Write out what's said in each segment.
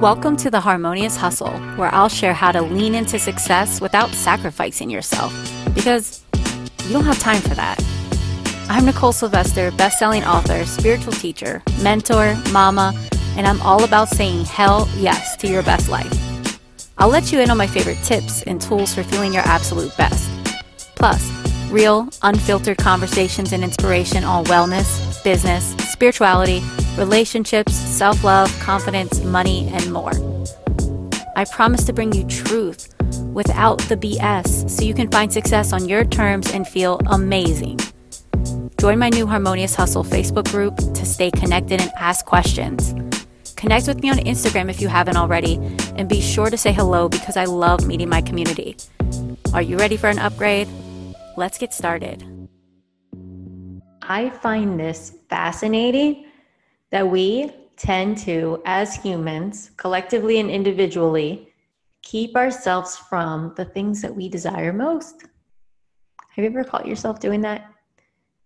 Welcome to the Harmonious Hustle, where I'll share how to lean into success without sacrificing yourself, because you don't have time for that. I'm Nicole Sylvester, best-selling author, spiritual teacher, mentor, mama, and I'm all about saying hell yes to your best life. I'll let you in on my favorite tips and tools for feeling your absolute best. Plus, real, unfiltered conversations and inspiration on wellness, business, spirituality, relationships, self love, confidence, money, and more. I promise to bring you truth without the BS so you can find success on your terms and feel amazing. Join my new Harmonious Hustle Facebook group to stay connected and ask questions. Connect with me on Instagram if you haven't already, and be sure to say hello because I love meeting my community. Are you ready for an upgrade? Let's get started. I find this fascinating that we tend to, as humans, collectively and individually, keep ourselves from the things that we desire most. Have you ever caught yourself doing that?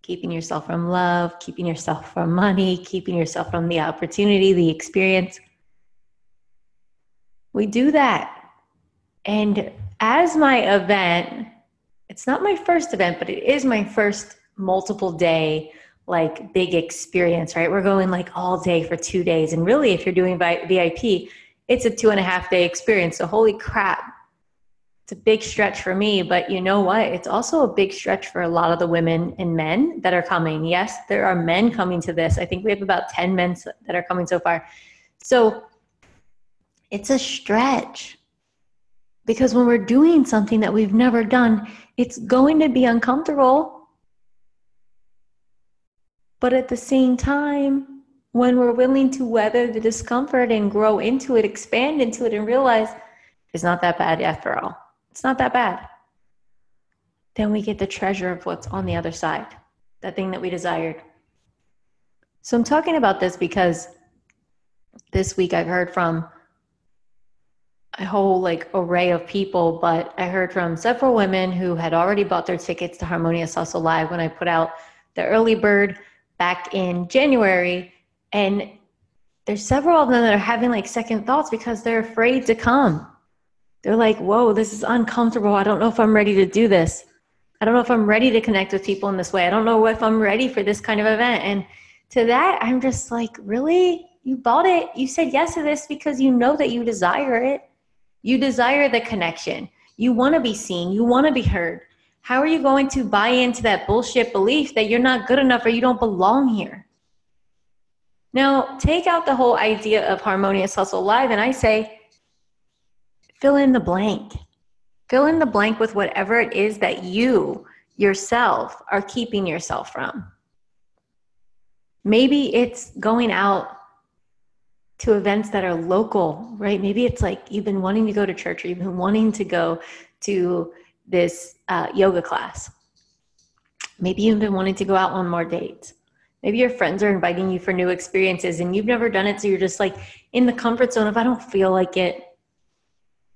Keeping yourself from love, keeping yourself from money, keeping yourself from the opportunity, the experience. We do that. And as my event, it's not my first event, but it is my first multiple day like big experience, right? We're going like all day for two days. And really, if you're doing VIP, it's a two and a half day experience. So, holy crap, it's a big stretch for me. But you know what? It's also a big stretch for a lot of the women and men that are coming. Yes, there are men coming to this. I think we have about 10 men that are coming so far. So, it's a stretch because when we're doing something that we've never done, it's going to be uncomfortable but at the same time, when we're willing to weather the discomfort and grow into it, expand into it, and realize it's not that bad after all, it's not that bad, then we get the treasure of what's on the other side, that thing that we desired. So I'm talking about this because this week I've heard from a whole like array of people, but I heard from several women who had already bought their tickets to Harmonious Hustle Live when I put out the early bird back in January. And there's several of them that are having like second thoughts because they're afraid to come. They're like, whoa, this is uncomfortable. I don't know if I'm ready to do this. I don't know if I'm ready to connect with people in this way. I don't know if I'm ready for this kind of event. And to that, I'm just like, really? You bought it. You said yes to this because you know that you desire it. You desire the connection. You want to be seen. You want to be heard how are you going to buy into that bullshit belief that you're not good enough or you don't belong here? Now, take out the whole idea of harmonious hustle live, and I say, fill in the blank. Fill in the blank with whatever it is that you yourself are keeping yourself from. Maybe it's going out to events that are local, right? Maybe it's like you've been wanting to go to church or you've been wanting to go to this uh, yoga class. Maybe you've been wanting to go out on more dates. Maybe your friends are inviting you for new experiences and you've never done it. So you're just like in the comfort zone of, I don't feel like it.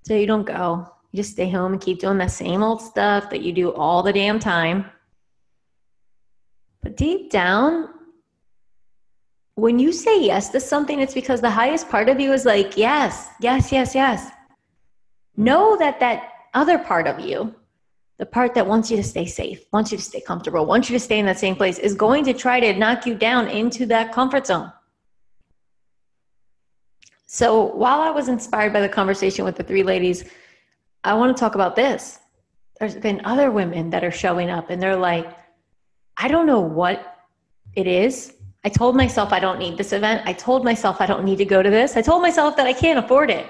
So you don't go. You just stay home and keep doing the same old stuff that you do all the damn time. But deep down, when you say yes to something, it's because the highest part of you is like, yes, yes, yes, yes. Know that that other part of you the part that wants you to stay safe, wants you to stay comfortable, wants you to stay in that same place, is going to try to knock you down into that comfort zone. So while I was inspired by the conversation with the three ladies, I want to talk about this. There's been other women that are showing up and they're like, I don't know what it is. I told myself I don't need this event. I told myself I don't need to go to this. I told myself that I can't afford it.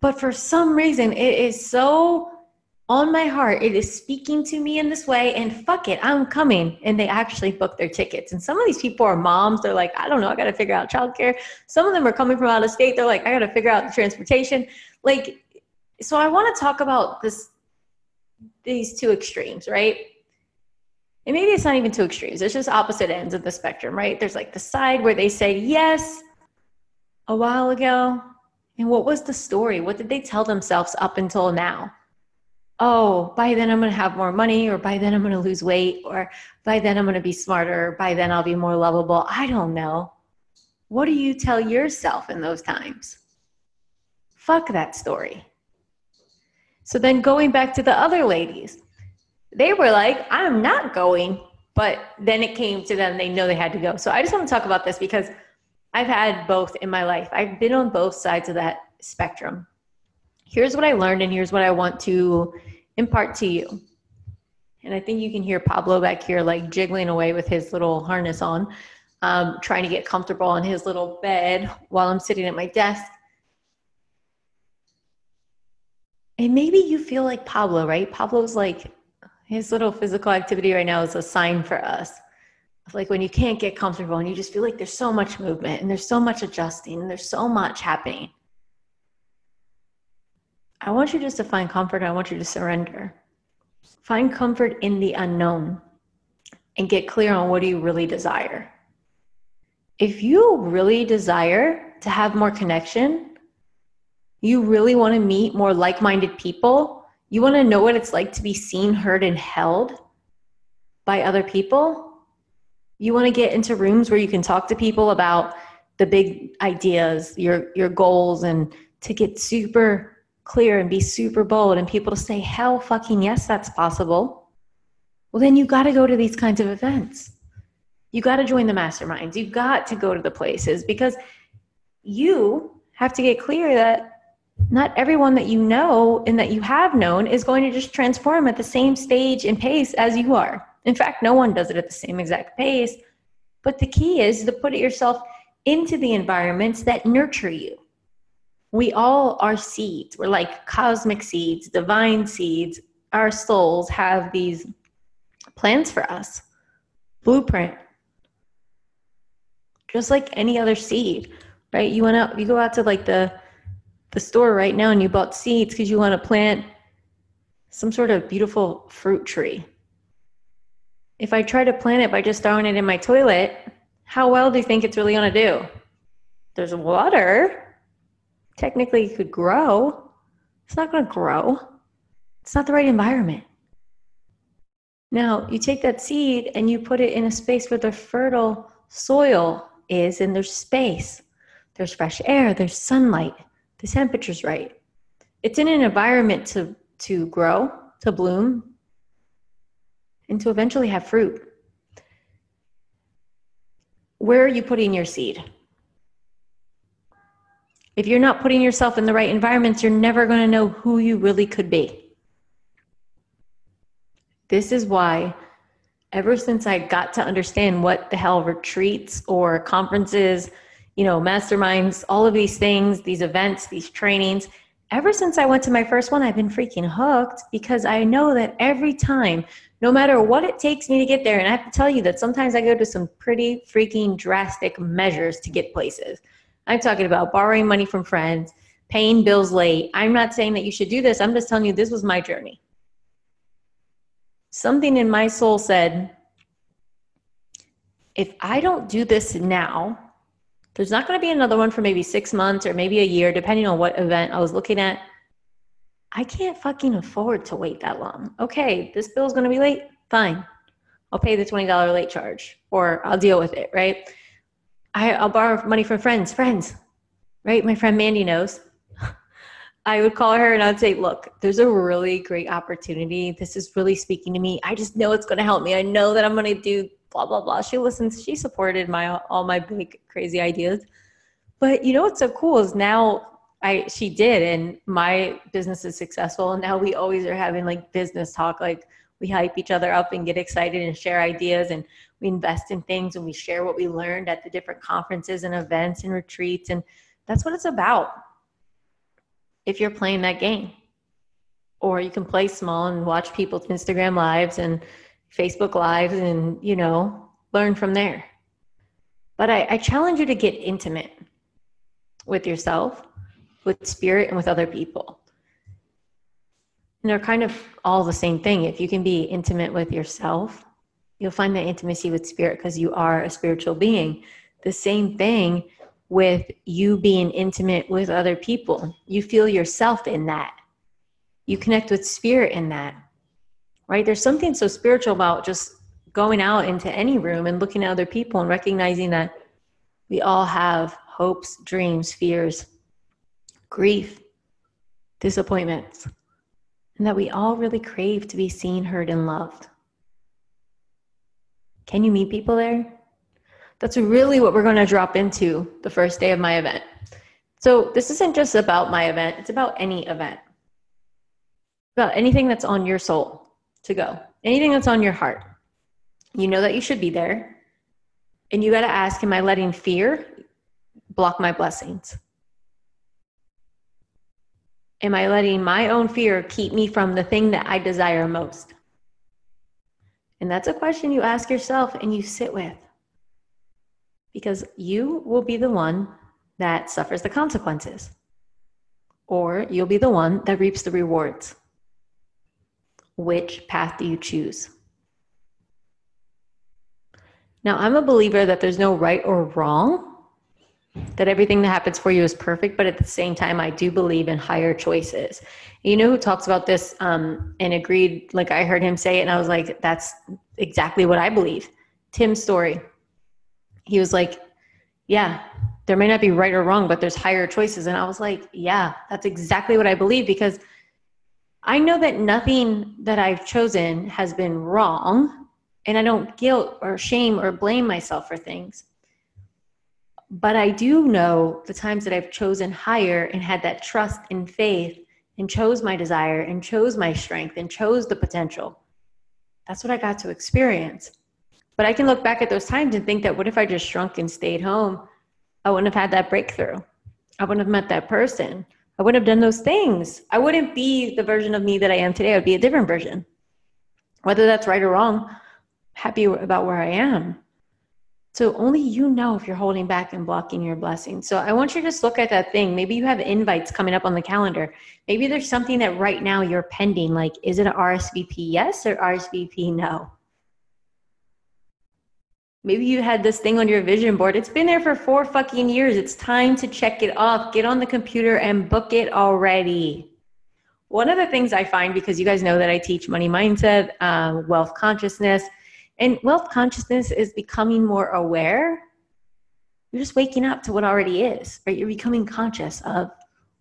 But for some reason, it is so on my heart, it is speaking to me in this way, and fuck it, I'm coming. And they actually book their tickets. And some of these people are moms. They're like, I don't know, I got to figure out childcare. Some of them are coming from out of state. They're like, I got to figure out the transportation. Like, so I want to talk about this, these two extremes, right? And maybe it's not even two extremes. It's just opposite ends of the spectrum, right? There's like the side where they say yes a while ago. And what was the story? What did they tell themselves up until now? Oh, by then I'm going to have more money, or by then I'm going to lose weight, or by then I'm going to be smarter, or by then I'll be more lovable. I don't know. What do you tell yourself in those times? Fuck that story. So then going back to the other ladies, they were like, I'm not going. But then it came to them, they know they had to go. So I just want to talk about this because I've had both in my life. I've been on both sides of that spectrum. Here's what I learned, and here's what I want to impart to you. And I think you can hear Pablo back here, like jiggling away with his little harness on, um, trying to get comfortable on his little bed while I'm sitting at my desk. And maybe you feel like Pablo, right? Pablo's like, his little physical activity right now is a sign for us like when you can't get comfortable and you just feel like there's so much movement and there's so much adjusting and there's so much happening. I want you just to find comfort. I want you to surrender. Find comfort in the unknown and get clear on what do you really desire. If you really desire to have more connection, you really want to meet more like minded people, you want to know what it's like to be seen, heard, and held by other people, you want to get into rooms where you can talk to people about the big ideas, your, your goals, and to get super clear and be super bold and people to say, hell fucking yes, that's possible, well, then you got to go to these kinds of events. You got to join the masterminds. You've got to go to the places because you have to get clear that not everyone that you know and that you have known is going to just transform at the same stage and pace as you are. In fact, no one does it at the same exact pace. But the key is to put yourself into the environments that nurture you we all are seeds. We're like cosmic seeds, divine seeds. Our souls have these plans for us, blueprint. Just like any other seed, right? You went out, you go out to like the the store right now and you bought seeds because you want to plant some sort of beautiful fruit tree. If I try to plant it by just throwing it in my toilet, how well do you think it's really going to do? There's water, technically it could grow. It's not going to grow. It's not the right environment. Now, you take that seed and you put it in a space where the fertile soil is, and there's space, there's fresh air, there's sunlight, the temperature's right. It's in an environment to, to grow, to bloom, and to eventually have fruit. Where are you putting your seed? If you're not putting yourself in the right environments, you're never going to know who you really could be. This is why, ever since I got to understand what the hell retreats or conferences, you know, masterminds, all of these things, these events, these trainings, ever since I went to my first one, I've been freaking hooked because I know that every time, no matter what it takes me to get there, and I have to tell you that sometimes I go to some pretty freaking drastic measures to get places. I'm talking about borrowing money from friends, paying bills late. I'm not saying that you should do this. I'm just telling you this was my journey. Something in my soul said, if I don't do this now, there's not going to be another one for maybe six months or maybe a year, depending on what event I was looking at. I can't fucking afford to wait that long. Okay, this bill's going to be late. Fine. I'll pay the $20 late charge or I'll deal with it, right? I, I'll borrow money from friends, friends, right? My friend Mandy knows. I would call her and I'd say, Look, there's a really great opportunity. This is really speaking to me. I just know it's going to help me. I know that I'm going to do blah, blah, blah. She listens. She supported my all my big, crazy ideas. But you know what's so cool is now I she did, and my business is successful. And now we always are having like business talk. Like we hype each other up and get excited and share ideas. And we invest in things and we share what we learned at the different conferences and events and retreats. And that's what it's about. If you're playing that game or you can play small and watch people's instagram lives and facebook lives and you know learn from there. But I, I challenge you to get intimate with yourself with spirit and with other people and they're kind of all the same thing if you can be intimate with yourself you'll find that intimacy with spirit because you are a spiritual being. The same thing with you being intimate with other people. You feel yourself in that. You connect with spirit in that. Right? There's something so spiritual about just going out into any room and looking at other people and recognizing that we all have hopes, dreams, fears, grief, disappointments, and that we all really crave to be seen, heard, and loved. Can you meet people there? That's really what we're going to drop into the first day of my event. So, this isn't just about my event, it's about any event, about anything that's on your soul to go, anything that's on your heart. You know that you should be there. And you got to ask Am I letting fear block my blessings? Am I letting my own fear keep me from the thing that I desire most? And that's a question you ask yourself and you sit with. Because you will be the one that suffers the consequences, or you'll be the one that reaps the rewards. Which path do you choose? Now, I'm a believer that there's no right or wrong that everything that happens for you is perfect, but at the same time, I do believe in higher choices. You know who talks about this um, and agreed? Like I heard him say it, and I was like, that's exactly what I believe. Tim's Storey. He was like, yeah, there may not be right or wrong, but there's higher choices. And I was like, yeah, that's exactly what I believe because I know that nothing that I've chosen has been wrong, and I don't guilt or shame or blame myself for things but I do know the times that I've chosen higher and had that trust and faith and chose my desire and chose my strength and chose the potential. That's what I got to experience. But I can look back at those times and think that what if I just shrunk and stayed home? I wouldn't have had that breakthrough. I wouldn't have met that person. I wouldn't have done those things. I wouldn't be the version of me that I am today. I would be a different version. Whether that's right or wrong, happy about where I am. So only you know if you're holding back and blocking your blessings. So I want you to just look at that thing. Maybe you have invites coming up on the calendar. Maybe there's something that right now you're pending. Like, is it an RSVP yes or RSVP no? Maybe you had this thing on your vision board. It's been there for four fucking years. It's time to check it off. Get on the computer and book it already. One of the things I find, because you guys know that I teach money mindset, um, wealth consciousness, and wealth consciousness is becoming more aware. You're just waking up to what already is, right? You're becoming conscious of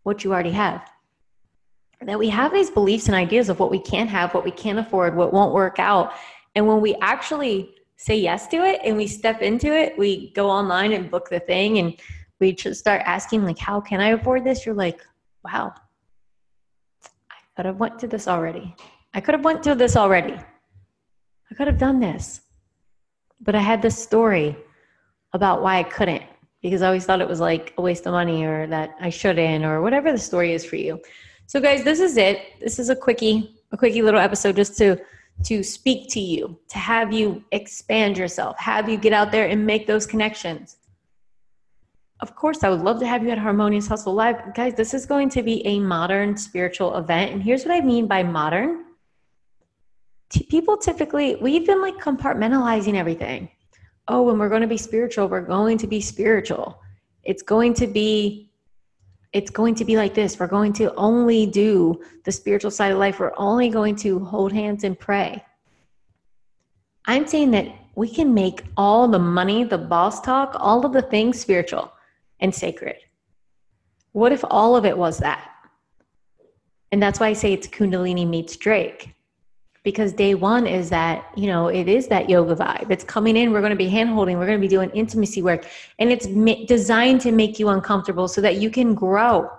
what you already have. That we have these beliefs and ideas of what we can't have, what we can't afford, what won't work out. And when we actually say yes to it and we step into it, we go online and book the thing and we just start asking like, how can I afford this? You're like, wow, I could have went to this already. I could have went to this already. I could have done this. But I had this story about why I couldn't because I always thought it was like a waste of money or that I shouldn't or whatever the story is for you. So guys, this is it. This is a quickie, a quickie little episode just to to speak to you, to have you expand yourself, have you get out there and make those connections. Of course, I would love to have you at Harmonious Hustle Live. Guys, this is going to be a modern spiritual event. And here's what I mean by modern t- people typically we've been like compartmentalizing everything. Oh when we're going to be spiritual we're going to be spiritual. It's going to be it's going to be like this. We're going to only do the spiritual side of life. We're only going to hold hands and pray. I'm saying that we can make all the money the boss talk all of the things spiritual and sacred. What if all of it was that? And that's why i say it's kundalini meets drake because day one is that you know it is that yoga vibe. It's coming in we're going to be hand holding we're going to be doing intimacy work and it's ma- designed to make you uncomfortable so that you can grow.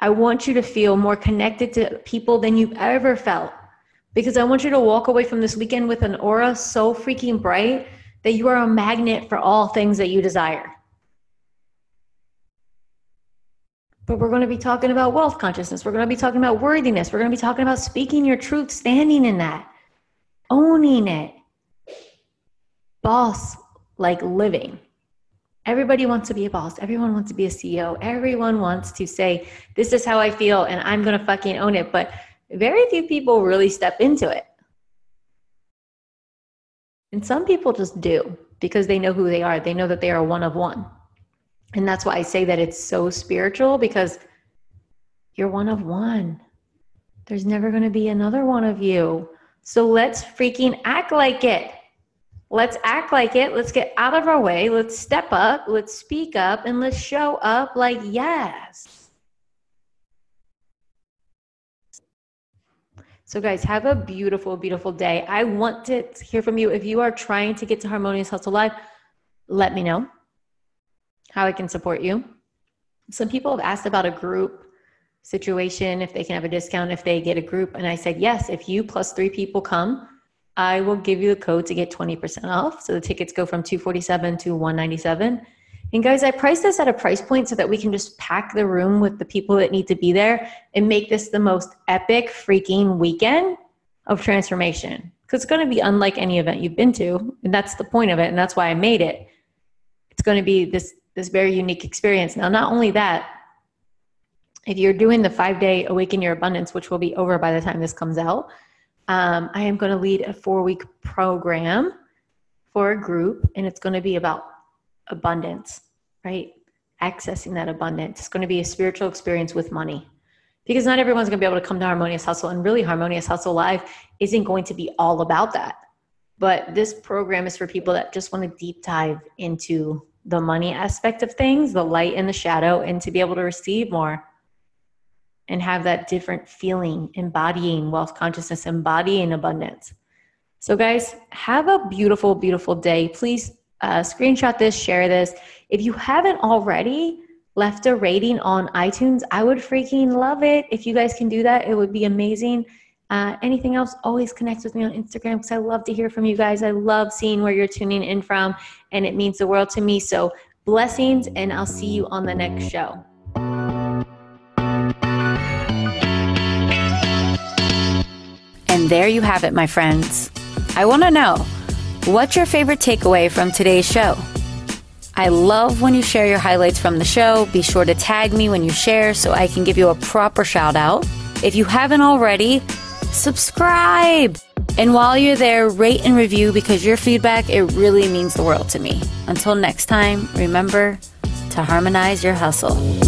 I want you to feel more connected to people than you've ever felt because i want you to walk away from this weekend with an aura so freaking bright that you are a magnet for all things that you desire But we're going to be talking about wealth consciousness. We're going to be talking about worthiness. We're going to be talking about speaking your truth, standing in that, owning it. Boss like living. Everybody wants to be a boss. Everyone wants to be a CEO. Everyone wants to say, This is how I feel, and I'm going to fucking own it. But very few people really step into it. And some people just do because they know who they are. They know that they are one of one. And that's why I say that it's so spiritual because you're one of one. There's never going to be another one of you. So let's freaking act like it. Let's act like it. Let's get out of our way. Let's step up. Let's speak up and let's show up like, yes. So, guys, have a beautiful, beautiful day. I want to hear from you. If you are trying to get to Harmonious Hustle Live, let me know how I can support you. Some people have asked about a group situation, if they can have a discount if they get a group. And I said, yes, if you plus three people come, I will give you the code to get 20% off. So the tickets go from 247 to 197. And guys, I priced this at a price point so that we can just pack the room with the people that need to be there and make this the most epic freaking weekend of transformation. Because it's going to be unlike any event you've been to. And that's the point of it. And that's why I made it. It's going to be this, this very unique experience. Now, not only that, if you're doing the five day Awaken Your Abundance, which will be over by the time this comes out, um, I am going to lead a four week program for a group, and it's going to be about abundance, right? Accessing that abundance. It's going to be a spiritual experience with money because not everyone's going to be able to come to Harmonious Hustle, and really, Harmonious Hustle Live isn't going to be all about that. But this program is for people that just want to deep dive into the money aspect of things, the light and the shadow, and to be able to receive more and have that different feeling, embodying wealth consciousness, embodying abundance. So, guys, have a beautiful, beautiful day. Please uh, screenshot this, share this. If you haven't already left a rating on iTunes, I would freaking love it. If you guys can do that, it would be amazing. Uh, anything else, always connect with me on Instagram because I love to hear from you guys. I love seeing where you're tuning in from, and it means the world to me. So, blessings, and I'll see you on the next show. And there you have it, my friends. I want to know what's your favorite takeaway from today's show? I love when you share your highlights from the show. Be sure to tag me when you share so I can give you a proper shout out. If you haven't already, subscribe. And while you're there, rate and review because your feedback, it really means the world to me. Until next time, remember to harmonize your hustle.